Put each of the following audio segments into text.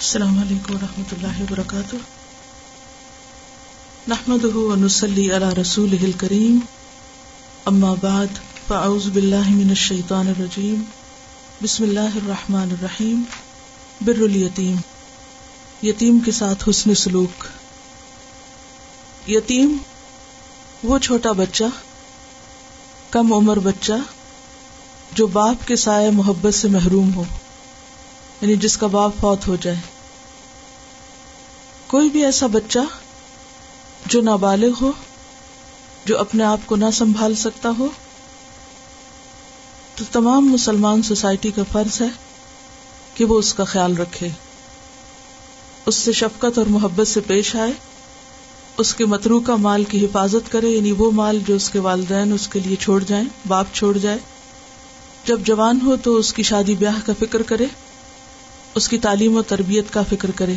السلام علیکم و رحمۃ اللہ وبرکاتہ۔ نحمد ونسلی علی رسول کریم اما بعد، فاعوذ باللہ من الشیطان الرجیم۔ بسم اللہ الرحمن الرحیم۔ بر الیتیم۔ یتیم کے ساتھ حسن سلوک۔ یتیم، وہ چھوٹا بچہ، کم عمر بچہ، جو باپ کے سائے محبت سے محروم ہو۔ یعنی جس کا باپ فوت ہو جائے۔ کوئی بھی ایسا بچہ جو نابالغ ہو، جو اپنے آپ کو نہ سنبھال سکتا ہو، تو تمام مسلمان سوسائٹی کا فرض ہے کہ وہ اس کا خیال رکھے۔ اس سے شفقت اور محبت سے پیش آئے، اس کے مترو کا مال کی حفاظت کرے یعنی وہ مال جو اس کے والدین اس کے لیے چھوڑ جائیں، باپ چھوڑ جائے۔ جب جوان ہو تو اس کی شادی بیاہ کا فکر کرے۔ اس کی تعلیم و تربیت کا فکر کرے۔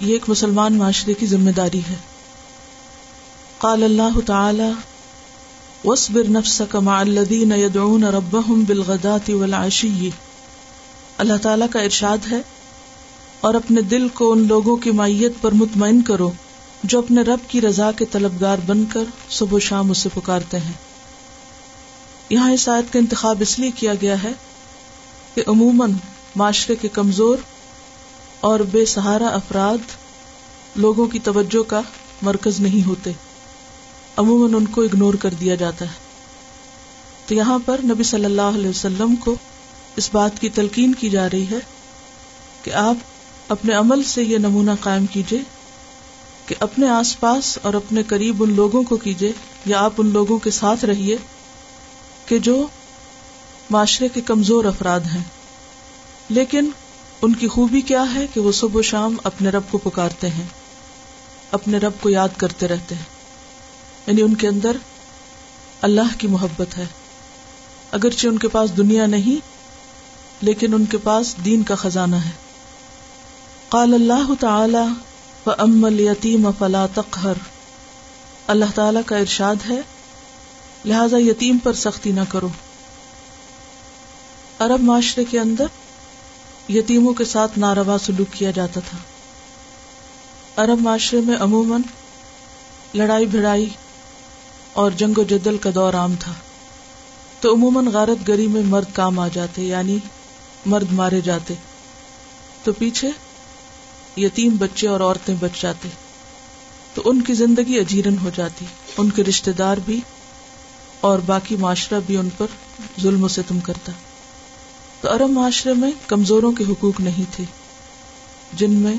یہ ایک مسلمان معاشرے کی ذمہ داری ہے۔ قال اللہ تعالی وصبر نفسك مع الذين يدعون ربهم بالغداة والعشي اللہ تعالی کا ارشاد ہے، اور اپنے دل کو ان لوگوں کی مائیت پر مطمئن کرو، جو اپنے رب کی رضا کے طلبگار بن کر صبح و شام اسے پکارتے ہیں۔ یہاں اس آیت کا انتخاب اس لیے کیا گیا ہے کہ عموماً معاشرے کے کمزور اور بے سہارا افراد لوگوں کی توجہ کا مرکز نہیں ہوتے۔ عموماً ان کو اگنور کر دیا جاتا ہے۔ تو یہاں پر نبی صلی اللہ علیہ وسلم کو اس بات کی تلقین کی جا رہی ہے کہ آپ اپنے عمل سے یہ نمونہ قائم کیجیے کہ اپنے آس پاس اور اپنے قریب ان لوگوں کو کیجیے یا آپ ان لوگوں کے ساتھ رہیے کہ جو معاشرے کے کمزور افراد ہیں۔ لیکن ان کی خوبی کیا ہے کہ وہ صبح و شام اپنے رب کو پکارتے ہیں، اپنے رب کو یاد کرتے رہتے ہیں۔ یعنی ان کے اندر اللہ کی محبت ہے۔ اگرچہ ان کے پاس دنیا نہیں، لیکن ان کے پاس دین کا خزانہ ہے۔ قال اللہ تعالی و ام یتیم فلا تقہر اللہ تعالی کا ارشاد ہے، لہذا یتیم پر سختی نہ کرو۔ عرب معاشرے کے اندر یتیموں کے ساتھ ناروا سلوک کیا جاتا تھا۔ عرب معاشرے میں عموماً لڑائی بھڑائی اور جنگ و جدل کا دور عام تھا۔ تو عموماً غارت گری میں مرد کام آ جاتے یعنی مرد مارے جاتے۔ تو پیچھے یتیم بچے اور عورتیں بچ جاتے۔ تو ان کی زندگی اجیرن ہو جاتی، ان کے رشتے دار بھی اور باقی معاشرہ بھی ان پر ظلم و ستم کرتا۔ تو عرب معاشرے میں کمزوروں کے حقوق نہیں تھے، جن میں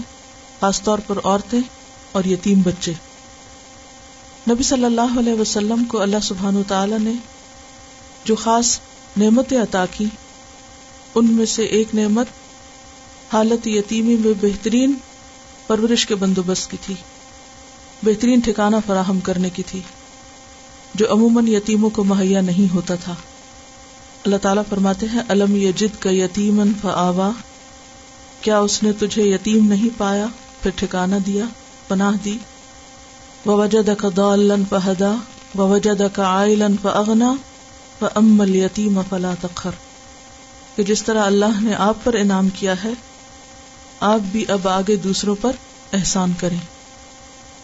خاص طور پر عورتیں اور یتیم بچے۔ نبی صلی اللہ علیہ وسلم کو اللہ سبحان و تعالی نے جو خاص نعمتیں عطا کی ان میں سے ایک نعمت حالت یتیمی میں بہترین پرورش کے بندوبست کی تھی، بہترین ٹھکانہ فراہم کرنے کی تھی، جو عموماً یتیموں کو مہیا نہیں ہوتا تھا۔ اللہ تعالیٰ فرماتے ہیں علم یجد کا یتیمن فآوا؟ کیا اس نے تجھے یتیم نہیں پایا؟ پھر ٹھکانا دیا، پناہ دی۔ وجد کا دالن فہدا وجد کا آئلن فغنا فم یتیم فلا تخر کہ جس طرح اللہ نے آپ پر انعام کیا ہے، آپ بھی اب آگے دوسروں پر احسان کریں۔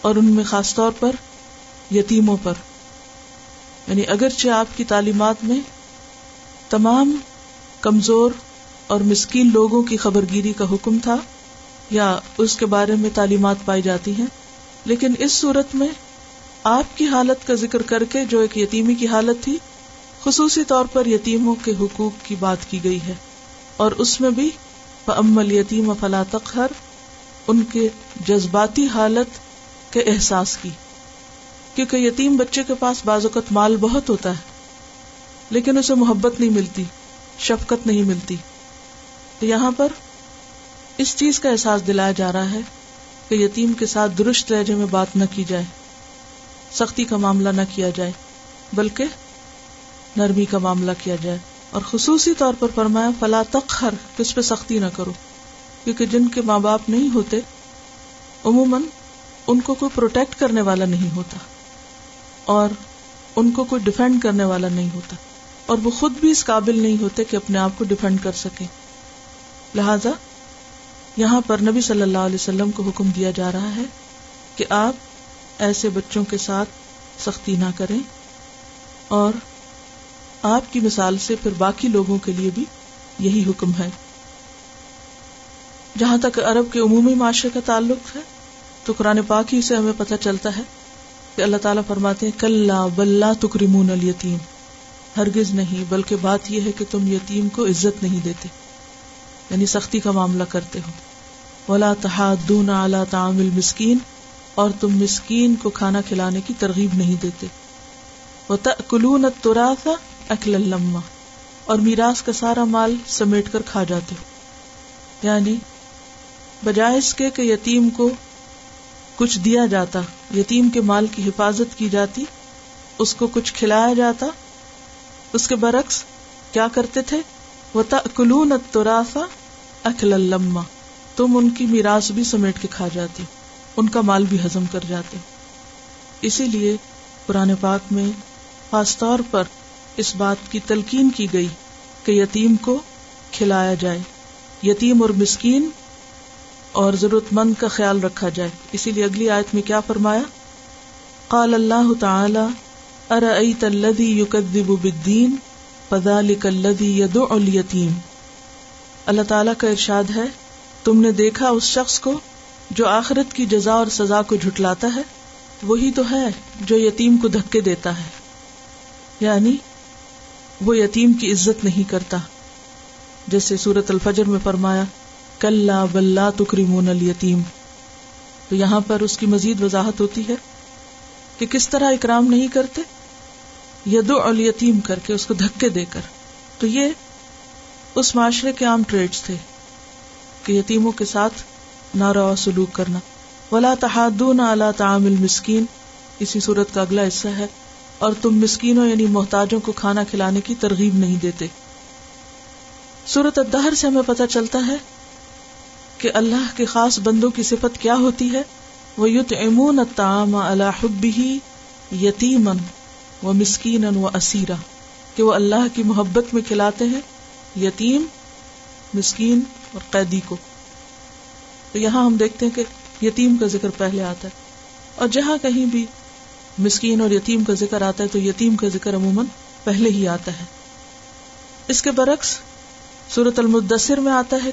اور ان میں خاص طور پر یتیموں پر۔ یعنی اگرچہ آپ کی تعلیمات میں تمام کمزور اور مسکین لوگوں کی خبر گیری کا حکم تھا یا اس کے بارے میں تعلیمات پائی جاتی ہیں۔ لیکن اس صورت میں آپ کی حالت کا ذکر کر کے جو ایک یتیمی کی حالت تھی، خصوصی طور پر یتیموں کے حقوق کی بات کی گئی ہے۔ اور اس میں بھی امل یتیم فلا تخر ان کے جذباتی حالت کے احساس کی۔ کیونکہ یتیم بچے کے پاس بعض اوقات مال بہت ہوتا ہے۔ لیکن اسے محبت نہیں ملتی، شفقت نہیں ملتی۔ تو یہاں پر اس چیز کا احساس دلایا جا رہا ہے کہ یتیم کے ساتھ درست لہجے میں بات نہ کی جائے، سختی کا معاملہ نہ کیا جائے، بلکہ نرمی کا معاملہ کیا جائے۔ اور خصوصی طور پر فرمایا، فلا تخر کس پہ سختی نہ کرو۔ کیونکہ جن کے ماں باپ نہیں ہوتے، عموماً ان کو کوئی پروٹیکٹ کرنے والا نہیں ہوتا، اور ان کو کوئی ڈیفینڈ کرنے والا نہیں ہوتا۔ اور وہ خود بھی اس قابل نہیں ہوتے کہ اپنے آپ کو ڈیفینڈ کر سکے لہذا یہاں پر نبی صلی اللہ علیہ وسلم کو حکم دیا جا رہا ہے کہ آپ ایسے بچوں کے ساتھ سختی نہ کریں اور آپ کی مثال سے پھر باقی لوگوں کے لیے بھی یہی حکم ہے۔ جہاں تک عرب کے عمومی معاشرے کا تعلق ہے، تو قرآن پاک ہی سے ہمیں پتہ چلتا ہے کہ اللہ تعالیٰ فرماتے ہیں کل بلّہ تکریمون الیتیم۔ ہرگز نہیں، بلکہ بات یہ ہے کہ تم یتیم کو عزت نہیں دیتے یعنی سختی کا معاملہ کرتے ہو۔ ولا تحادون اعلیٰ تعامل مسکین اور تم مسکین کو کھانا کھلانے کی ترغیب نہیں دیتے۔ وہ تلون تراثا اکل لما، اور میراث کا سارا مال سمیٹ کر کھا جاتے ہو۔ یعنی بجائے اس کے کہ یتیم کو کچھ دیا جاتا، یتیم کے مال کی حفاظت کی جاتی، اس کو کچھ کھلایا جاتا اس کے برعکس کیا کرتے تھے؟ وہ تلون تراسا اکل لما۔ تم ان کی میراث بھی سمیٹ کے کھا جاتی، ان کا مال بھی ہزم کر جاتے۔ اسی لیے پرانے پاک میں خاص طور پر اس بات کی تلقین کی گئی کہ یتیم کو کھلایا جائے، یتیم اور مسکین اور ضرورت مند کا خیال رکھا جائے۔ اسی لیے اگلی آیت میں کیا فرمایا؟ قال اللہ تعالی ارأيت الذي يكذب بالدين فذلك الذي يدعو اليتيم اللہ تعالیٰ کا ارشاد ہے، تم نے دیکھا اس شخص کو جو آخرت کی جزا اور سزا کو جھٹلاتا ہے؟ وہی تو ہے جو یتیم کو دھکے دیتا ہے۔ یعنی وہ یتیم کی عزت نہیں کرتا۔ جیسے سورت الفجر میں فرمایا کل بلّہ تکریمون الیتیم۔ تو یہاں پر اس کی مزید وضاحت ہوتی ہے کہ کس طرح اکرام نہیں کرتے؟ یدو الیتیم کر کے اس کو دھکے دے کر۔ تو یہ اس معاشرے کے عام ٹریڈس تھے کہ یتیموں کے ساتھ ناروا سلوک کرنا۔ ولا تحادون اعلیٰ تعامل مسکین اسی صورت کا اگلا حصہ ہے۔ اور تم مسکینوں یعنی محتاجوں کو کھانا کھلانے کی ترغیب نہیں دیتے۔ سورت الدہر سے ہمیں پتہ چلتا ہے کہ اللہ کے خاص بندوں کی صفت کیا ہوتی ہے۔ وہ یوت امون تام اللہ حبی یتیمن و مسکین و اسیرا کہ وہ اللہ کی محبت میں کھلاتے ہیں، یتیم، مسکین اور قیدی کو۔ تو یہاں ہم دیکھتے ہیں کہ یتیم کا ذکر پہلے آتا ہے۔ اور جہاں کہیں بھی مسکین اور یتیم کا ذکر آتا ہے، تو یتیم کا ذکر عموماً پہلے ہی آتا ہے۔ اس کے برعکس سورت المدثر میں آتا ہے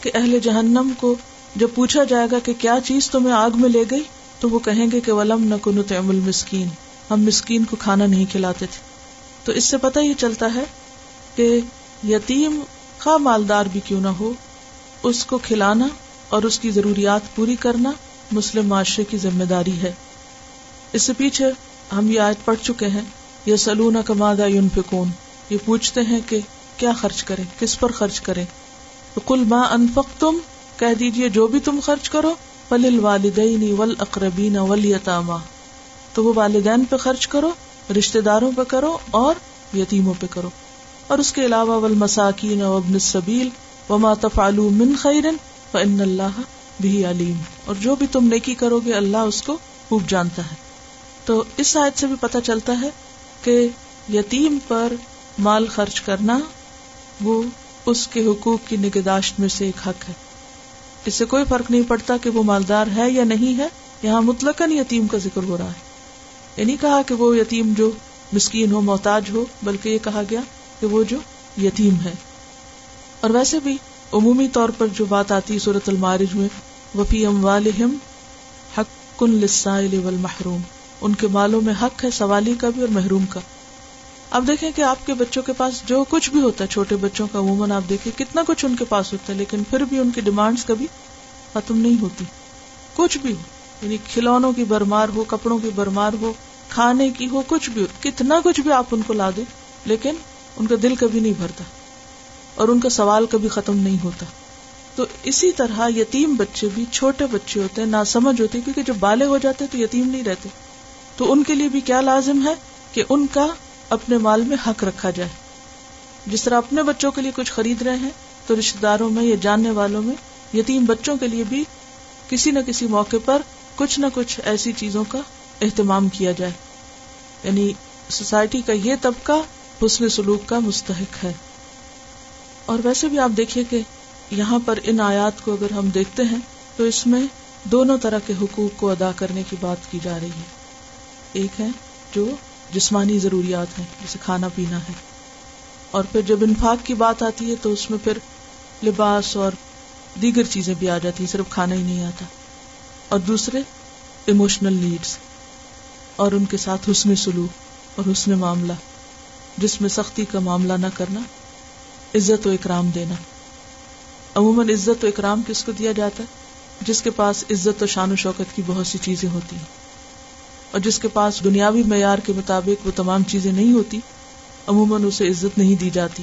کہ اہل جہنم کو جب پوچھا جائے گا کہ کیا چیز تمہیں آگ میں لے گئی، تو وہ کہیں گے کہ ولم نہ کنت مسکین ہم مسکین کو کھانا نہیں کھلاتے تھے۔ تو اس سے پتہ یہ چلتا ہے کہ یتیم خواہ مالدار بھی کیوں نہ ہو، اس کو کھلانا اور اس کی ضروریات پوری کرنا مسلم معاشرے کی ذمہ داری ہے۔ اس سے پیچھے ہم یہ آیت پڑھ چکے ہیں یہ سلونا کمادا یون فکون یہ پوچھتے ہیں کہ کیا خرچ کریں، کس پر خرچ کریں۔ تو کل ماں انفق تم کہہ دیجیے جو بھی تم خرچ کرو پل والدین ول اقربین ول تو وہ والدین پہ خرچ کرو رشتے داروں پہ کرو اور یتیموں پہ کرو۔ اور اس کے علاوہ ول مساکین ابن سبیل و ماتف من خیرن و ان اللہ بھی علیم۔ اور جو بھی تم نیکی کرو گے، اللہ اس کو خوب جانتا ہے۔ تو اس آیت سے بھی پتہ چلتا ہے کہ یتیم پر مال خرچ کرنا وہ اس کے حقوق کی نگہداشت میں سے ایک حق ہے۔ اس سے کوئی فرق نہیں پڑتا کہ وہ مالدار ہے یا نہیں ہے، یہاں مطلق یتیم کا ذکر ہو رہا ہے۔ یہ نہیں کہا کہ وہ یتیم جو مسکین ہو، محتاج ہو، بلکہ یہ کہا گیا کہ وہ جو یتیم ہے۔ اور ویسے بھی عمومی طور پر جو بات آتی صورت المارج میں وفی ام والم حق والمحروم۔ ان کے مالوں میں حق ہے سوالی کا بھی اور محروم کا۔ اب دیکھیں کہ آپ کے بچوں کے پاس جو کچھ بھی ہوتا ہے، چھوٹے بچوں کا، عموماً آپ دیکھیں کتنا کچھ ان کے پاس ہوتا ہے، لیکن پھر بھی ان کی ڈیمانڈس کبھی ختم نہیں ہوتی۔ کچھ بھی۔ ہو یعنی کھلونوں کی برمار ہو، کپڑوں کی برمار ہو، کھانے کی ہو، کچھ بھی ہو، کتنا کچھ بھی آپ ان کو لا دیں، لیکن ان کا دل کبھی نہیں بھرتا اور ان کا سوال کبھی ختم نہیں ہوتا۔ تو اسی طرح یتیم بچے بھی چھوٹے بچے ہوتے ہیں نہ سمجھ ہوتی کیونکہ جب بالے ہو جاتے تو یتیم نہیں رہتے۔ تو ان کے لیے بھی کیا لازم ہے کہ ان کا اپنے مال میں حق رکھا جائے۔ جس طرح اپنے بچوں کے لیے کچھ خرید رہے ہیں، تو رشتے داروں میں یا جاننے والوں میں یتیم بچوں کے لیے بھی کسی نہ کسی موقع پر کچھ نہ کچھ ایسی چیزوں کا اہتمام کیا جائے۔ یعنی سوسائٹی کا یہ طبقہ حسن سلوک کا مستحق ہے۔ اور ویسے بھی آپ دیکھیے کہ یہاں پر ان آیات کو اگر ہم دیکھتے ہیں تو اس میں دونوں طرح کے حقوق کو ادا کرنے کی بات کی جا رہی ہے۔ ایک ہے جو جسمانی ضروریات ہیں، جیسے کھانا پینا ہے۔ اور پھر جب انفاق کی بات آتی ہے تو اس میں پھر لباس اور دیگر چیزیں بھی آ جاتی ہیں، صرف کھانا ہی نہیں آتا۔ اور دوسرے ایموشنل نیڈس اور ان کے ساتھ حسن سلوک اور حسن معاملہ، جس میں سختی کا معاملہ نہ کرنا، عزت و اکرام دینا۔ عموماً عزت و اکرام کس کو دیا جاتا ہے؟ جس کے پاس عزت و شان و شوکت کی بہت سی چیزیں ہوتی ہیں۔ اور جس کے پاس دنیاوی معیار کے مطابق وہ تمام چیزیں نہیں ہوتی، عموماً اسے عزت نہیں دی جاتی۔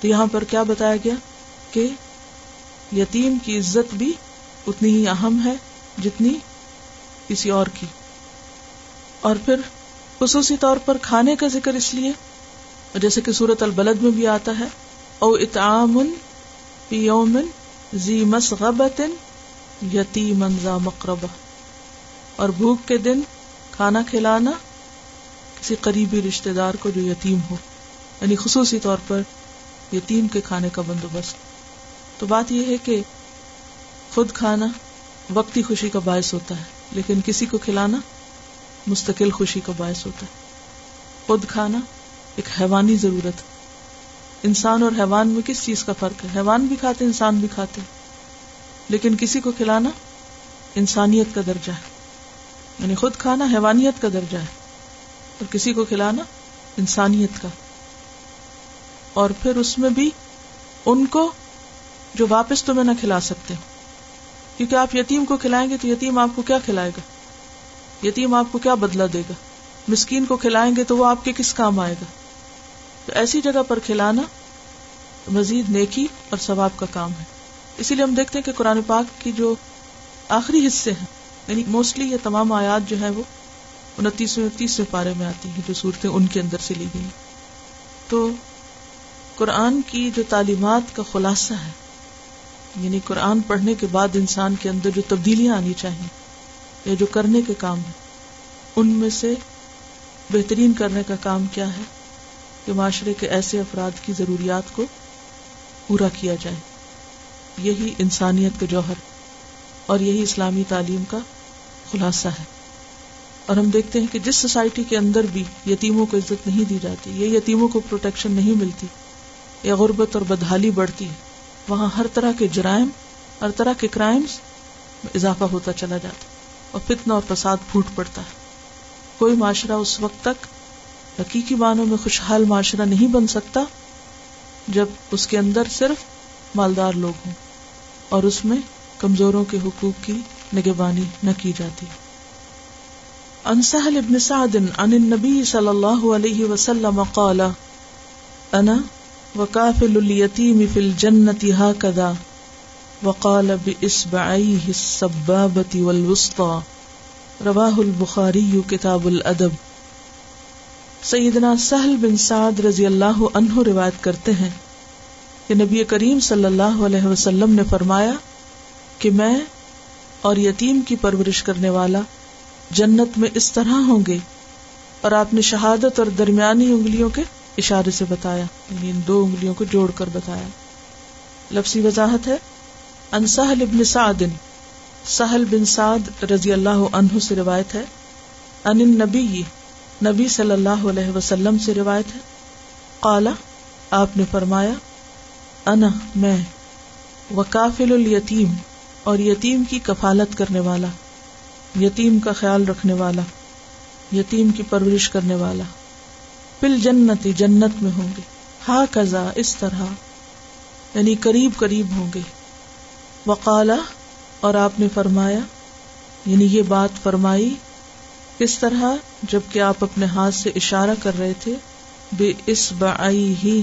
تو یہاں پر کیا بتایا گیا کہ یتیم کی عزت بھی اتنی ہی اہم ہے جتنی کسی اور کی۔ اور پھر خصوصی طور پر کھانے کا ذکر اس لیے، جیسے کہ سورت البلد میں بھی آتا ہے، او اتعامن یومن زی مسغبت یتیمن ذا مقربہ۔ اور بھوک کے دن کھانا کھلانا کسی قریبی رشتے دار کو جو یتیم ہو یعنی خصوصی طور پر یتیم کے کھانے کا بندوبست۔ تو بات یہ ہے کہ خود کھانا وقتی خوشی کا باعث ہوتا ہے، لیکن کسی کو کھلانا مستقل خوشی کا باعث ہوتا ہے۔ خود کھانا ایک حیوانی ضرورت انسان اور حیوان میں کس چیز کا فرق ہے؟ حیوان بھی کھاتے، انسان بھی کھاتے۔ لیکن کسی کو کھلانا انسانیت کا درجہ ہے۔ یعنی خود کھانا حیوانیت کا درجہ ہے۔ اور کسی کو کھلانا انسانیت کا۔ اور پھر اس میں بھی ان کو جو واپس تمہیں نہ کھلا سکتے کیونکہ آپ یتیم کو کھلائیں گے تو یتیم آپ کو کیا کھلائے گا؟ یتیم آپ کو کیا بدلا دے گا؟ مسکین کو کھلائیں گے تو وہ آپ کے کس کام آئے گا؟ تو ایسی جگہ پر کھلانا مزید نیکی اور ثواب کا کام ہے۔ اسی لیے ہم دیکھتے ہیں کہ قرآن پاک کی جو آخری حصے ہیں یعنی موسٹلی یہ تمام آیات جو ہے وہ انتیسویں، تیسویں پارے میں آتی ہیں جو صورتیں ان کے اندر سے لی گئی تو قرآن کی جو تعلیمات کا خلاصہ ہے یعنی قرآن پڑھنے کے بعد انسان کے اندر جو تبدیلیاں آنی چاہیے یا جو کرنے کے کام ہیں، ان میں سے بہترین کرنے کا کام کیا ہے؟ کہ معاشرے کے ایسے افراد کی ضروریات کو پورا کیا جائے۔ یہی انسانیت کا جوہر اور یہی اسلامی تعلیم کا خلاصہ ہے۔ اور ہم دیکھتے ہیں کہ جس سوسائٹی کے اندر بھی یتیموں کو عزت نہیں دی جاتی، یہ یتیموں کو پروٹیکشن نہیں ملتی یا غربت اور بدحالی بڑھتی ہے۔ وہاں ہر طرح کے جرائم، ہر طرح کے کرائمز میں اضافہ ہوتا چلا جاتا اور فتنہ اور فساد پھوٹ پڑتا ہے۔ کوئی معاشرہ اس وقت تک حقیقی معنوں میں خوشحال معاشرہ نہیں بن سکتا جب اس کے اندر صرف مالدار لوگ ہوں اور اس میں کمزوروں کے حقوق کی نگبانی نہ کی جاتی۔ انسحل ابن سعد عن النبی صلی اللہ علیہ وسلم قال، انا وکافل الیتیم فی الجنت ہاکذا وقال بإصبعیه السبابة والوسطى رواہ البخاری کتاب الادب سیدنا سہل بن سعد رضی اللہ عنہ روایت کرتے ہیں کہ نبی کریم صلی اللہ علیہ وسلم نے فرمایا کہ میں اور یتیم کی پرورش کرنے والا جنت میں اس طرح ہوں گے اور آپ نے شہادت اور درمیانی انگلیوں کے اشارے سے بتایا یعنی ان دو انگلیوں کو جوڑ کر بتایا۔ لفظی وضاحت ہے انسہل ابن سعد، سہل بن سعد رضی اللہ عنہ سے روایت ہے۔ ان نبی نبی صلی اللہ علیہ وسلم سے روایت ہے۔ قالا آپ نے فرمایا، انا، میں وکافل الیتیم، اور یتیم کی کفالت کرنے والا، یتیم کا خیال رکھنے والا، یتیم کی پرورش کرنے والا۔ پل جنتی جنت میں ہوں گے۔ ہا کزا اس طرح یعنی قریب قریب ہوں گے۔ وقالا، اور آپ نے فرمایا یعنی یہ بات فرمائی کس طرح جبکہ آپ اپنے ہاتھ سے اشارہ کر رہے تھے، بے اس ہی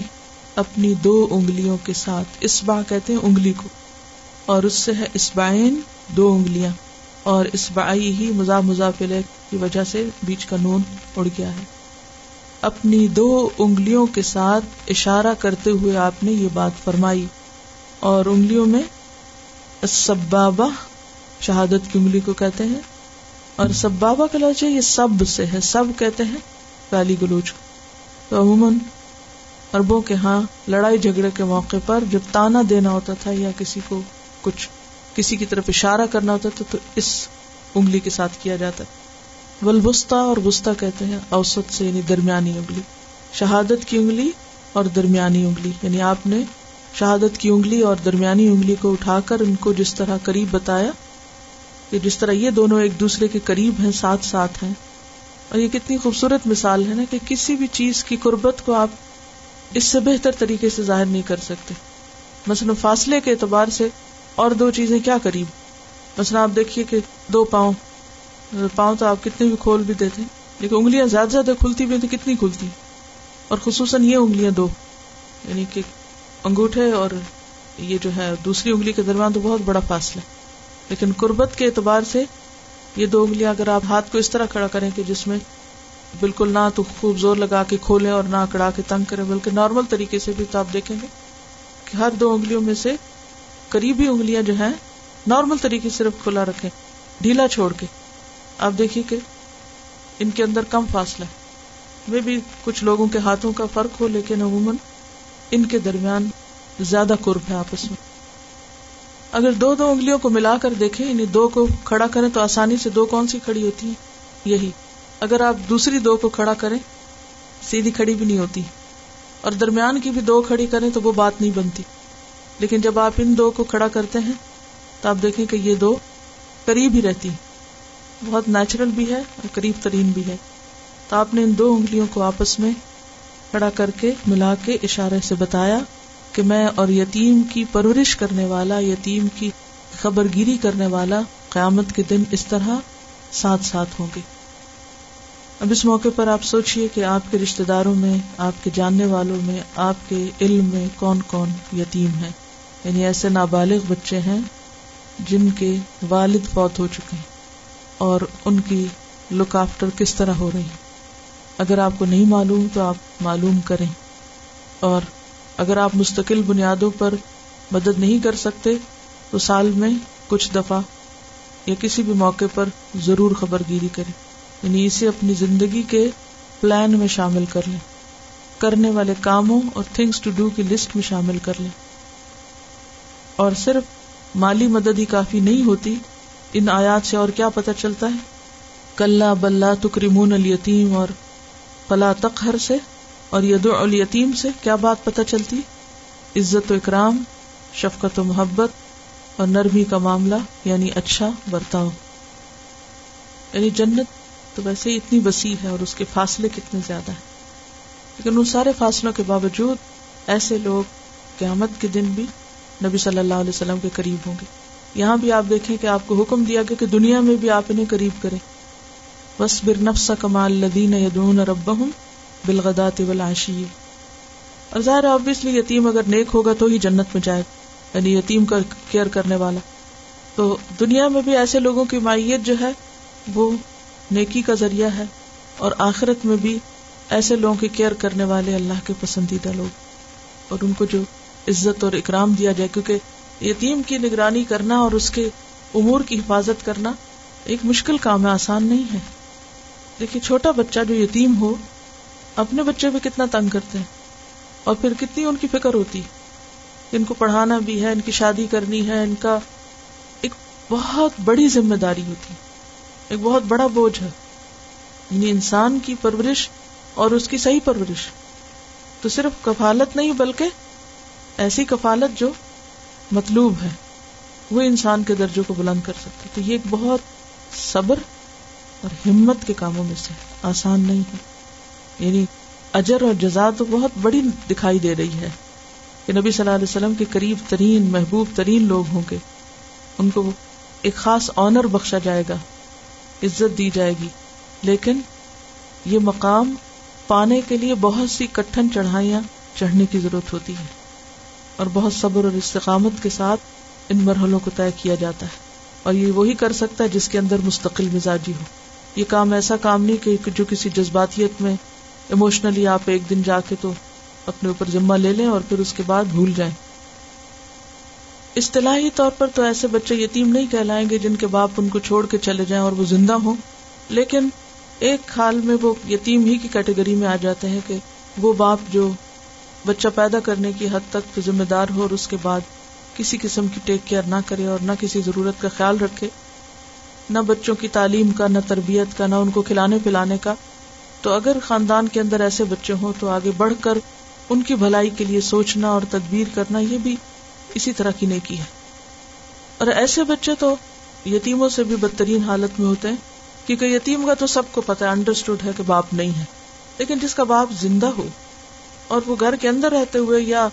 اپنی دو انگلیوں کے ساتھ۔ اس با کہتے ہیں انگلی کو، اور اس سے ہے اسبائن دو انگلیاں، اور اس ہی مزا مزافل کی وجہ سے بیچ کا نون اڑ گیا ہے۔ اپنی دو انگلیوں کے ساتھ اشارہ کرتے ہوئے آپ نے یہ بات فرمائی اور انگلیوں میں سبابا شہادت کی انگلی کو کہتے ہیں اور سبابا کا لفظ یہ سب سے ہے، سب کہتے ہیں گالی گلوچ۔ تو عموماً اربوں کے ہاں لڑائی جھگڑے کے موقع پر جب تانا دینا ہوتا تھا یا کسی کو کچھ کسی کی طرف اشارہ کرنا ہوتا تھا، تو اس انگلی کے ساتھ کیا جاتا۔ ولبستا اور بستا کہتے ہیں، اوسط سے یعنی درمیانی انگلی۔ شہادت کی انگلی اور درمیانی انگلی۔ یعنی آپ نے شہادت کی انگلی اور درمیانی انگلی کو اٹھا کر ان کو جس طرح قریب بتایا، کہ جس طرح یہ دونوں ایک دوسرے کے قریب ہیں، ساتھ ساتھ ہیں۔ اور یہ کتنی خوبصورت مثال ہے نا کہ کسی بھی چیز کی قربت کو آپ اس سے بہتر طریقے سے ظاہر نہیں کر سکتے۔ مثلاً فاصلے کے اعتبار سے اور دو چیزیں کیا قریب؟ مثلاً آپ دیکھیے کہ دو پاؤں۔ پاؤں تو آپ کتنے بھی کھول بھی دیتے لیکن انگلیاں زیادہ زیادہ کھلتی بھی تو کتنی کھلتی اور خصوصاً یہ انگلیاں دو۔ یعنی کہ انگوٹھے اور یہ جو ہے، دوسری انگلی کے درمیان تو بہت بڑا فاصلہ ہے۔ لیکن قربت کے اعتبار سے یہ دو انگلیاں اگر آپ ہاتھ کو اس طرح کھڑا کریں کہ جس میں بالکل نہ تو خوب زور لگا کے کھولیں اور نہ کڑا کے تنگ کریں، بلکہ نارمل طریقے سے بھی تو آپ دیکھیں گے کہ ہر دو انگلیوں میں سے قریبی انگلیاں جو ہیں، نارمل طریقے سے صرف کھلا رکھیں، ڈھیلا چھوڑ کے۔ آپ دیکھیے کہ ان کے اندر کم فاصلہ ہے۔ وہ بھی کچھ لوگوں کے ہاتھوں کا فرق ہو، لیکن عموماً ان کے درمیان زیادہ قرب ہے آپس میں۔ اگر دو دو انگلیوں کو ملا کر دیکھیں یعنی دو کو کھڑا کریں تو آسانی سے دو کون سی کھڑی ہوتی ہے یہی۔ اگر آپ دوسری دو کو کھڑا کریں، سیدھی کھڑی بھی نہیں ہوتی۔ اور درمیان کی بھی دو کھڑی کریں تو وہ بات نہیں بنتی۔ لیکن جب آپ ان دو کو کھڑا کرتے ہیں، تو آپ دیکھیں کہ یہ دو قریب ہی رہتی بہت نیچرل بھی ہے اور قریب ترین بھی ہے۔ تو آپ نے ان دو انگلیوں کو آپس میں کھڑا کر کے ملا کے اشارے سے بتایا کہ میں اور یتیم کی پرورش کرنے والا، یتیم کی خبر گیری کرنے والا قیامت کے دن اس طرح ساتھ ساتھ ہوں گے۔ اب اس موقع پر آپ سوچیے کہ آپ کے رشتے داروں میں، آپ کے جاننے والوں میں، آپ کے علم میں کون کون یتیم ہے یعنی ایسے نابالغ بچے ہیں جن کے والد فوت ہو چکے ہیں۔ اور ان کی لک آفٹر کس طرح ہو رہی اگر آپ کو نہیں معلوم تو آپ معلوم کریں۔ اور اگر آپ مستقل بنیادوں پر مدد نہیں کر سکتے، تو سال میں کچھ دفعہ یا کسی بھی موقع پر ضرور خبر گیری کریں۔ یعنی اسے اپنی زندگی کے پلان میں شامل کر لیں۔ کرنے والے کاموں اور تھنگس ٹو ڈو کی لسٹ میں شامل کر لیں۔ اور صرف مالی مدد ہی کافی نہیں ہوتی ان آیات سے اور کیا پتہ چلتا ہے؟ کل بلّہ تکریمون الیتیم اور فلا تخر سے اور ید الیتیم سے کیا بات پتہ چلتی؟ عزت و اکرام، شفقت و محبت اور نرمی کا معاملہ یعنی اچھا برتاؤ۔ یعنی جنت تو ویسے ہی اتنی وسیع ہے اور اس کے فاصلے کتنے زیادہ ہیں۔ لیکن ان سارے فاصلوں کے باوجود ایسے لوگ قیامت کے دن بھی نبی صلی اللہ علیہ وسلم کے قریب ہوں گے۔ یہاں بھی آپ دیکھیں کہ آپ کو حکم دیا گیا کہ دنیا میں بھی آپ انہیں قریب کریں۔ بس بر نفس کمال لدین یدون رب بالغدات والعشی۔ اور ظاہر آبویسلی یتیم اگر نیک ہوگا تو ہی جنت میں جائے یعنی یتیم کا کیئر کرنے والا۔ تو دنیا میں بھی ایسے لوگوں کی مائیت جو ہے، وہ نیکی کا ذریعہ ہے، اور آخرت میں بھی ایسے لوگوں کی کیئر کرنے والے اللہ کے پسندیدہ لوگ۔ اور ان کو جو عزت اور اکرام دیا جائے، کیونکہ یتیم کی نگرانی کرنا اور اس کے امور کی حفاظت کرنا ایک مشکل کام ہے، آسان نہیں ہے۔ دیکھیے، چھوٹا بچہ جو یتیم ہو، اپنے بچے بھی کتنا تنگ کرتے ہیں اور پھر کتنی ان کی فکر ہوتی ان کو پڑھانا بھی ہے، ان کی شادی کرنی ہے، ان کا ایک بہت بڑی ذمہ داری ہوتی ایک بہت بڑا بوجھ ہے۔ یعنی انسان کی پرورش اور اس کی صحیح پرورش۔ تو صرف کفالت نہیں، بلکہ ایسی کفالت جو مطلوب ہے۔ وہ انسان کے درجوں کو بلند کر سکتے تو یہ ایک بہت صبر اور ہمت کے کاموں میں سے آسان نہیں ہے۔ یعنی اجر اور جزا تو بہت بڑی دکھائی دے رہی ہے کہ نبی صلی اللہ علیہ وسلم کے قریب ترین، محبوب ترین لوگ ہوں گے۔ ان کو ایک خاص آنر بخشا جائے گا، عزت دی جائے گی۔ لیکن یہ مقام پانے کے لیے بہت سی کٹھن چڑھائیاں چڑھنے کی ضرورت ہوتی ہے۔ اور بہت صبر اور استقامت کے ساتھ ان مرحلوں کو طے کیا جاتا ہے۔ اور یہ وہی کر سکتا ہے جس کے اندر مستقل مزاجی ہو۔ یہ کام ایسا کام نہیں کہ جو کسی جذباتیت میں اموشنلی آپ ایک دن جا کے تو اپنے اوپر ذمہ لے لیں اور پھر اس کے بعد بھول جائیں۔ اصطلاحی طور پر تو ایسے بچے یتیم نہیں کہلائیں گے جن کے باپ ان کو چھوڑ کے چلے جائیں اور وہ زندہ ہوں۔ لیکن ایک حال میں وہ یتیم ہی کی کیٹیگری میں آ جاتے ہیں کہ وہ باپ جو بچہ پیدا کرنے کی حد تک ذمہ دار ہو اور اس کے بعد کسی قسم کی ٹیک کیئر نہ کرے اور نہ کسی ضرورت کا خیال رکھے۔ نہ بچوں کی تعلیم کا، نہ تربیت کا، نہ ان کو کھلانے پلانے کا۔ تو اگر خاندان کے اندر ایسے بچے ہوں تو آگے بڑھ کر ان کی بھلائی کے لیے سوچنا اور تدبیر کرنا یہ بھی اسی طرح کی نیکی ہے۔ اور ایسے بچے تو یتیموں سے بھی بدترین حالت میں ہوتے ہیں، کیونکہ یتیم کا تو سب کو پتا انڈرسٹوڈ ہے کہ باپ نہیں ہے۔ لیکن جس کا باپ زندہ ہو اور وہ گھر کے اندر رہتے ہوئے یا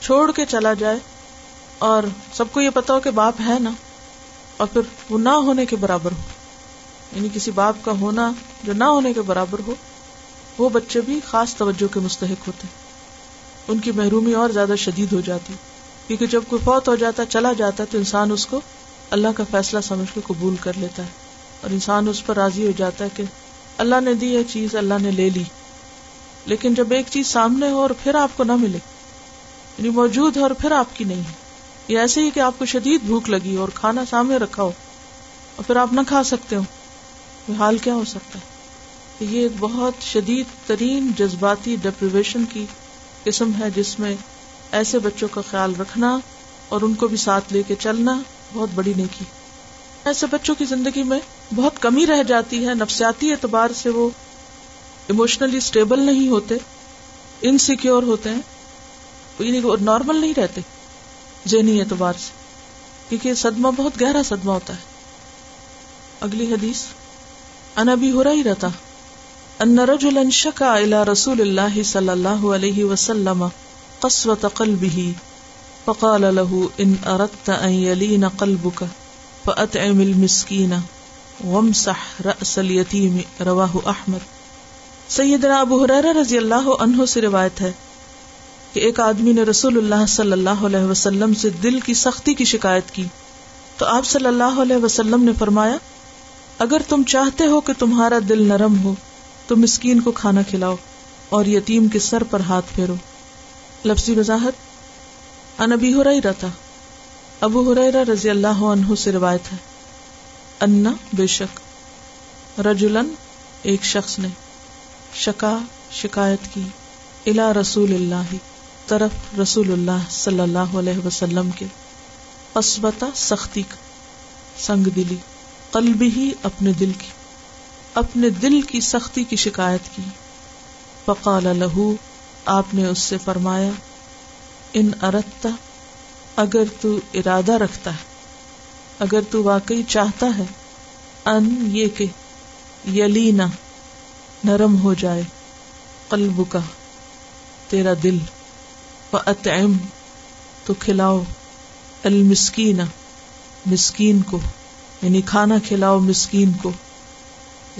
چھوڑ کے چلا جائے اور سب کو یہ پتا ہو کہ باپ ہے نا، اور پھر وہ نہ ہونے کے برابر ہو۔ یعنی کسی باپ کا ہونا جو نہ ہونے کے برابر ہو، وہ بچے بھی خاص توجہ کے مستحق ہوتے۔ ان کی محرومی اور زیادہ شدید ہو جاتی۔ کیونکہ جب کوئی فوت ہو جاتا، چلا جاتا، تو انسان اس کو اللہ کا فیصلہ سمجھ کے قبول کر لیتا ہے۔ اور انسان اس پر راضی ہو جاتا ہے کہ اللہ نے دی یہ چیز، اللہ نے لے لی۔ لیکن جب ایک چیز سامنے ہو اور پھر آپ کو نہ ملے یعنی موجود ہے اور پھر آپ کی نہیں۔ ہے یہ ایسے ہی کہ آپ کو شدید بھوک لگی اور کھانا سامنے رکھا ہو اور پھر آپ نہ کھا سکتے ہو۔ حال کیا ہو سکتا ہے؟ یہ ایک بہت شدید ترین جذباتی ڈپریویشن کی قسم ہے جس میں ایسے بچوں کا خیال رکھنا اور ان کو بھی ساتھ لے کے چلنا بہت بڑی نیکی ایسے بچوں کی زندگی میں بہت کمی رہ جاتی ہے، نفسیاتی اعتبار سے وہ اموشنلی اسٹیبل نہیں ہوتے انسیکیور ہوتے ہیں یعنی نارمل نہیں رہتے، ذہنی اعتبار سے، کیونکہ صدمہ بہت گہرا صدمہ ہوتا ہے۔ اگلی حدیث ان ابھی ہو رہا ہی رہتا ان رجلا شکا الى رسول اللہ صلی اللہ علیہ وسلم قسوة قلبه فقال له ان اردت ان يلين قلبك فاتعم المسكين وامسح رأس اليتيم رواہ احمد۔ سیدنا ابو حریرہ رضی اللہ عنہ سے روایت ہے کہ ایک آدمی نے رسول اللہ صلی اللہ علیہ وسلم سے دل کی سختی کی شکایت کی۔ تو آپ صلی اللہ علیہ وسلم نے فرمایا، اگر تم چاہتے ہو کہ تمہارا دل نرم ہو، تو مسکین کو کھانا کھلاؤ اور یتیم کے سر پر ہاتھ پھیرو۔ لفظی وضاحت انبی ہو رہی رہتا ابو ہریرا رضی اللہ عنہ سے روایت ہے انا بے شک رجولن ایک شخص نے۔ شکا شکایت کی الا رسول اللہ، طرف رسول اللہ صلی اللہ علیہ وسلم کے۔ قصبتا سختی کا، سنگ دلی قلبی ہی اپنے دل کی، اپنے دل کی سختی کی شکایت کی۔ فقال لہو، آپ نے اس سے فرمایا، ان ارتا اگر تو ارادہ رکھتا ہے، اگر تو واقعی چاہتا ہے، ان یہ کہ یلینا نرم ہو جائے قلب کا تیرا دل اطعم تو کھلاؤ المسکین، مسکین کو یعنی کھانا کھلاؤ مسکین کو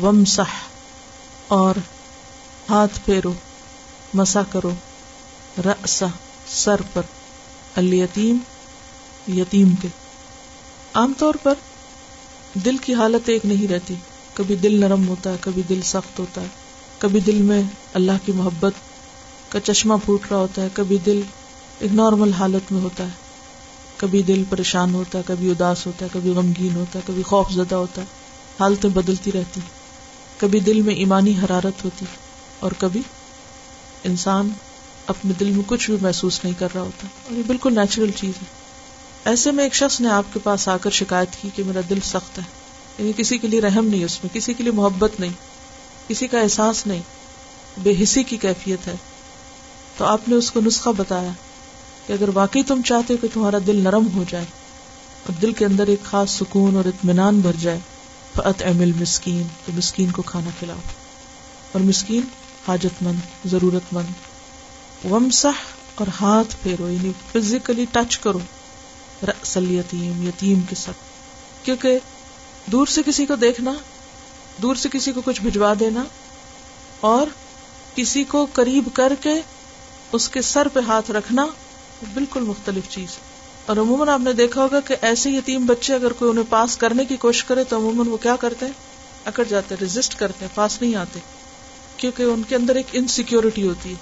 ومسح اور ہاتھ پھیرو مسا کرو رسا سر پر، الیتیم، یتیم کے۔ عام طور پر دل کی حالت ایک نہیں رہتی۔ کبھی دل نرم ہوتا ہے، کبھی دل سخت ہوتا ہے۔ کبھی دل میں اللہ کی محبت کا چشمہ پھوٹ رہا ہوتا ہے، کبھی دل ایک نارمل حالت میں ہوتا ہے۔ کبھی دل پریشان ہوتا ہے، کبھی اداس ہوتا ہے، کبھی غمگین ہوتا ہے، کبھی خوف زدہ ہوتا ہے۔ حالتیں بدلتی رہتی کبھی دل میں ایمانی حرارت ہوتی اور کبھی انسان اپنے دل میں کچھ بھی محسوس نہیں کر رہا ہوتا۔ اور یہ بالکل نیچرل چیز ہے۔ ایسے میں ایک شخص نے آپ کے پاس آ کر شکایت کی کہ میرا دل سخت ہے۔ یعنی کسی کے لیے رحم نہیں اس میں، کسی کے لیے محبت نہیں، کسی کا احساس نہیں، بے حسی کی کیفیت ہے۔ تو آپ نے اس کو نسخہ بتایا کہ اگر واقعی تم چاہتے ہو کہ تمہارا دل نرم ہو جائے اور دل کے اندر ایک خاص سکون اور اطمینان بھر جائے فت امل مسکین تو مسکین کو کھانا کھلاؤ۔ اور مسکین حاجت مند ضرورت مند ومسح اور ہاتھ پھیرو یعنی فزیکلی ٹچ کرو۔ رسل یتیم یتیم کے ساتھ۔ کیونکہ دور سے کسی کو دیکھنا، دور سے کسی کو کچھ بھجوا دینا، اور کسی کو قریب کر کے اس کے سر پہ ہاتھ رکھنا بالکل مختلف چیز اور عموماً آپ نے دیکھا ہوگا کہ ایسے یتیم بچے اگر کوئی انہیں پاس کرنے کی کوشش کرے تو عموماً وہ کیا کرتے ہیں؟ اکڑ جاتے ہیں ریزسٹ کرتے ہیں، پاس نہیں آتے۔ کیونکہ ان کے اندر ایک انسیکیورٹی ہوتی ہے،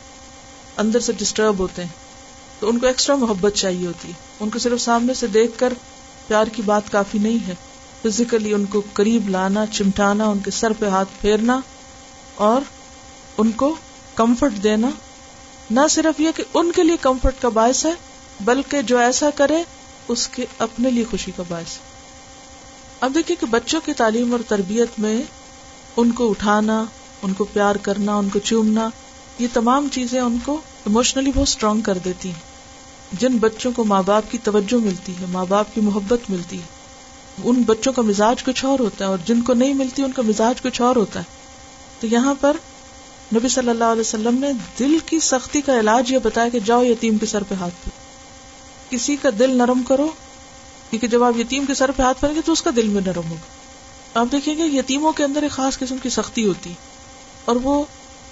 اندر سے ڈسٹرب ہوتے ہیں۔ تو ان کو ایکسٹرا محبت چاہیے ہوتی ہے۔ ان کو صرف سامنے سے دیکھ کر پیار کی بات کافی نہیں ہے۔ فزیکلی ان کو قریب لانا، چمٹانا، ان کے سر پہ ہاتھ پھیرنا اور ان کو کمفرٹ دینا۔ نہ صرف یہ کہ ان کے لیے کمفرٹ کا باعث ہے، بلکہ جو ایسا کرے، اس کے اپنے لیے خوشی کا باعث ہے۔ اب دیکھیے کہ بچوں کی تعلیم اور تربیت میں ان کو اٹھانا، ان کو پیار کرنا، ان کو چومنا، یہ تمام چیزیں ان کو اموشنلی بہت اسٹرانگ کر دیتی ہیں۔ جن بچوں کو ماں باپ کی توجہ ملتی ہے، ماں باپ کی محبت ملتی ہے۔ ان بچوں کا مزاج کچھ اور ہوتا ہے اور جن کو نہیں ملتی ان کا مزاج کچھ اور ہوتا ہے۔ تو یہاں پر نبی صلی اللہ علیہ وسلم نے دل کی سختی کا علاج یہ بتایا کہ جاؤ یتیم کے سر پہ ہاتھ پہ کسی کا دل نرم کرو، کیونکہ جب آپ یتیم کے سر پہ ہاتھ پھیریں گے تو اس کا دل میں نرم ہوگا۔ آپ دیکھیں گے یتیموں کے اندر ایک خاص قسم کی سختی ہوتی اور وہ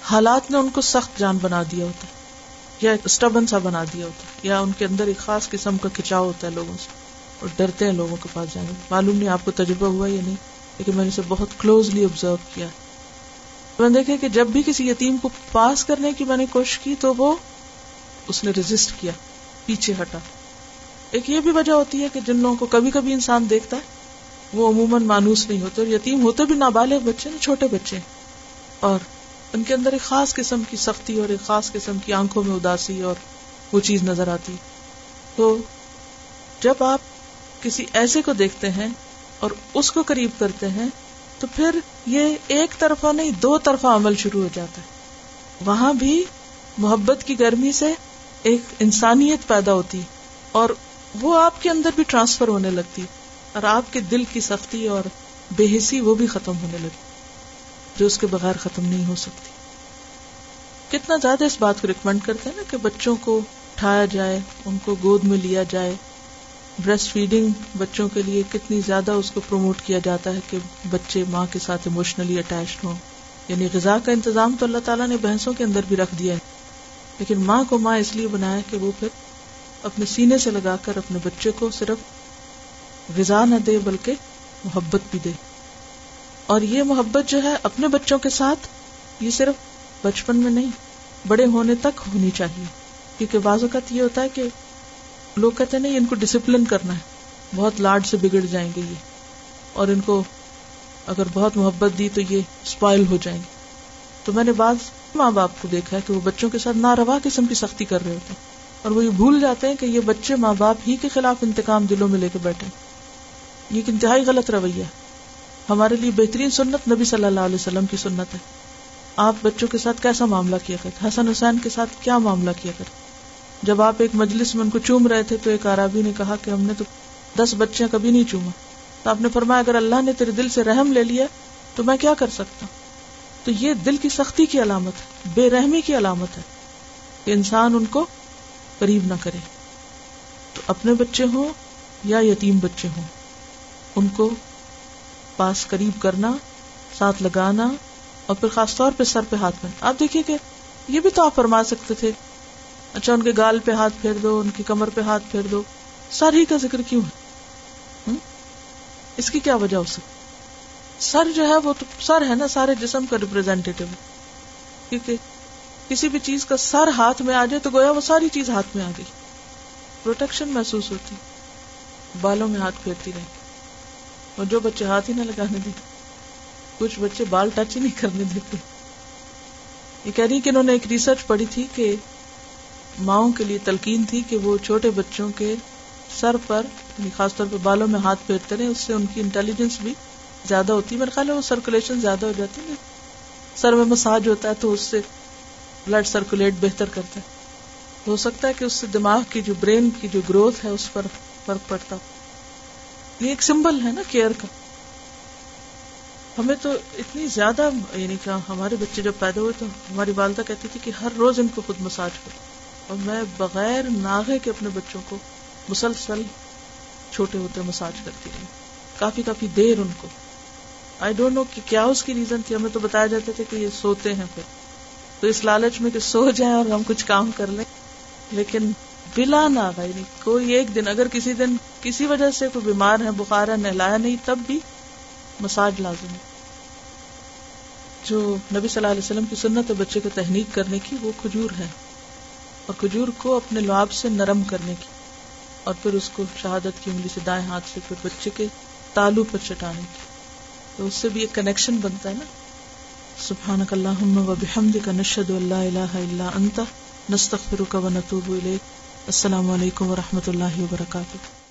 حالات نے ان کو سخت جان بنا دیا ہوتا ہے، یا اسٹبن سا بنا دیا ہوتا ہے، یا ان کے اندر ایک خاص قسم کا کھچاؤ ہوتا ہے لوگوں سے۔ اور ڈرتے ہیں لوگوں کے پاس جانے۔ معلوم نہیں آپ کو تجربہ ہوا یا نہیں، لیکن میں نے اسے بہت کلوزلی آبزرو کیا۔ میں نے دیکھا کہ جب بھی کسی یتیم کو پاس کرنے کی میں نے کوشش کی تو وہ اس نے ریزسٹ کیا، پیچھے ہٹا۔ ایک یہ بھی وجہ ہوتی ہے کہ جن لوگوں کو کبھی کبھی انسان دیکھتا ہے، وہ عموماً مانوس نہیں ہوتے اور یتیم ہوتے بھی نابالغ بچے چھوٹے بچے اور ان کے اندر ایک خاص قسم کی سختی اور ایک خاص قسم کی آنکھوں میں اداسی اور وہ چیز نظر آتی۔ تو جب آپ کسی ایسے کو دیکھتے ہیں اور اس کو قریب کرتے ہیں، تو پھر یہ ایک طرفہ نہیں، دو طرفہ عمل شروع ہو جاتا ہے۔ وہاں بھی محبت کی گرمی سے ایک انسانیت پیدا ہوتی، اور وہ آپ کے اندر بھی ٹرانسفر ہونے لگتی، اور آپ کے دل کی سختی اور بے حسی وہ بھی ختم ہونے لگتی جو اس کے بغیر ختم نہیں ہو سکتی۔ کتنا زیادہ اس بات کو ریکمینڈ کرتے ہیں نا کہ بچوں کو اٹھایا جائے، ان کو گود میں لیا جائے بریسٹ فیڈنگ بچوں کے لیے کتنی زیادہ اس کو پروموٹ کیا جاتا ہے کہ بچے ماں کے ساتھ اموشنلی اٹیچڈ ہوں۔ یعنی غذا کا انتظام تو اللہ تعالیٰ نے بھینسوں کے اندر بھی رکھ دیا ہے۔ لیکن ماں کو ماں اس لیے بنایا کہ وہ پھر اپنے سینے سے لگا کر اپنے بچے کو صرف غذا نہ دے بلکہ محبت بھی دے۔ اور یہ محبت جو ہے اپنے بچوں کے ساتھ یہ صرف بچپن میں نہیں، بڑے ہونے تک ہونی چاہیے۔ کیونکہ بعض اوقات یہ ہوتا ہے کہ لوگ کہتے ہیں نہیں، ان کو ڈسپلن کرنا ہے۔ بہت لاڈ سے بگڑ جائیں گے یہ۔ اور ان کو اگر بہت محبت دی تو یہ اسپائل ہو جائیں گے۔ تو میں نے بعض ماں باپ کو دیکھا ہے کہ وہ بچوں کے ساتھ ناروا قسم کی سختی کر رہے ہوتے ہیں۔ اور وہ یہ بھول جاتے ہیں کہ یہ بچے ماں باپ ہی کے خلاف انتقام دلوں میں لے کے بیٹھے یہ ایک انتہائی غلط رویہ ہمارے لیے بہترین سنت نبی صلی اللہ علیہ وسلم کی سنت ہے۔ آپ بچوں کے ساتھ کیسا معاملہ کیا کرتے حسن حسین کے ساتھ کیا معاملہ کیا کرتے جب آپ ایک مجلس میں ان کو چوم رہے تھے تو ایک عرابی نے کہا کہ ہم نے تو دس بچیاں کبھی نہیں چوما۔ تو آپ نے فرمایا، اگر اللہ نے تیرے دل سے رحم لے لیا، تو میں کیا کر سکتا؟ ہوں تو یہ دل کی سختی کی علامت ہے، بے رحمی کی علامت ہے کہ انسان ان کو قریب نہ کرے۔ تو اپنے بچے ہوں یا یتیم بچے ہوں، ان کو پاس قریب کرنا، ساتھ لگانا اور پھر خاص طور پہ سر پہ ہاتھ میں آپ دیکھیے کہ یہ بھی تو آپ فرما سکتے تھے اچھا ان کے گال پہ ہاتھ پھیر دو، ان کی کمر پہ ہاتھ پھیر دو۔ سر ہی کا ذکر کیوں ہے؟ اس کی کیا وجہ ہو سکتی؟ سر جو ہے وہ تو سر ہے نا، سارے جسم کا ریپرزینٹیو کیونکہ کسی بھی چیز کا سر ہاتھ میں آ جائے تو گویا وہ ساری چیز ہاتھ میں آ گئی۔ پروٹیکشن محسوس ہوتی۔ بالوں میں ہاتھ پھیرتی رہتی اور جو بچے ہاتھ ہی نہ لگانے دیتے کچھ بچے بال ٹچ ہی نہیں کرنے دیتے۔ یہ کہہ رہی کہ انہوں نے ایک ریسرچ پڑھی تھی کہ ماؤں کے لیے تلقین تھی کہ وہ چھوٹے بچوں کے سر پر یعنی خاص طور پہ بالوں میں ہاتھ پھیرتے رہے اس سے ان کی انٹیلیجنس بھی زیادہ ہوتی۔ ہے میرے خیال ہے وہ سرکولیشن زیادہ ہو جاتی ہے سر میں مساج ہوتا ہے تو اس سے بلڈ سرکولیٹ بہتر کرتا ہے۔ ہو سکتا ہے کہ اس سے دماغ کی جو برین کی جو گروتھ ہے، اس پر فرق پڑتا یہ ایک سمبل ہے نا کیئر کا۔ ہمیں تو اتنی زیادہ یعنی کہ ہمارے بچے جب پیدا ہوئے تو ہماری والدہ کہتی تھی کہ ہر روز ان کو خود مساج کرو۔ اور میں بغیر ناغے کے اپنے بچوں کو مسلسل چھوٹے ہوتے مساج کرتی رہی۔ کافی کافی دیر ان کو۔ آئی ڈونٹ نو کہ کیا اس کی ریزن تھی، ہمیں تو بتایا جاتا تھا کہ یہ سوتے ہیں پھر۔ تو اس لالچ میں کہ سو جائیں اور ہم کچھ کام کر لیں۔ لیکن بلا نہ یعنی کوئی ایک دن اگر کسی دن کسی وجہ سے کوئی بیمار ہے، بخار ہے، نہلایا نہیں، تب بھی مساج لازم ہے۔ جو نبی صلی اللہ علیہ وسلم کی سنت ہے بچے کو تحنیک کرنے کی وہ کھجور ہے۔ اور کھجور کو اپنے لعاب سے نرم کرنے کی اور پھر اس کو شہادت کی انگلی سے دائیں ہاتھ سے پھر بچے کے تالو پر چٹانے کی۔ تو اس سے بھی ایک کنیکشن بنتا ہے نا؟ سبحانک اللہم و بحمدک نشہد اللہ الہ الا انت، نستغفرک و نتوب الیک۔ السلام علیکم و رحمۃ اللہ وبرکاتہ۔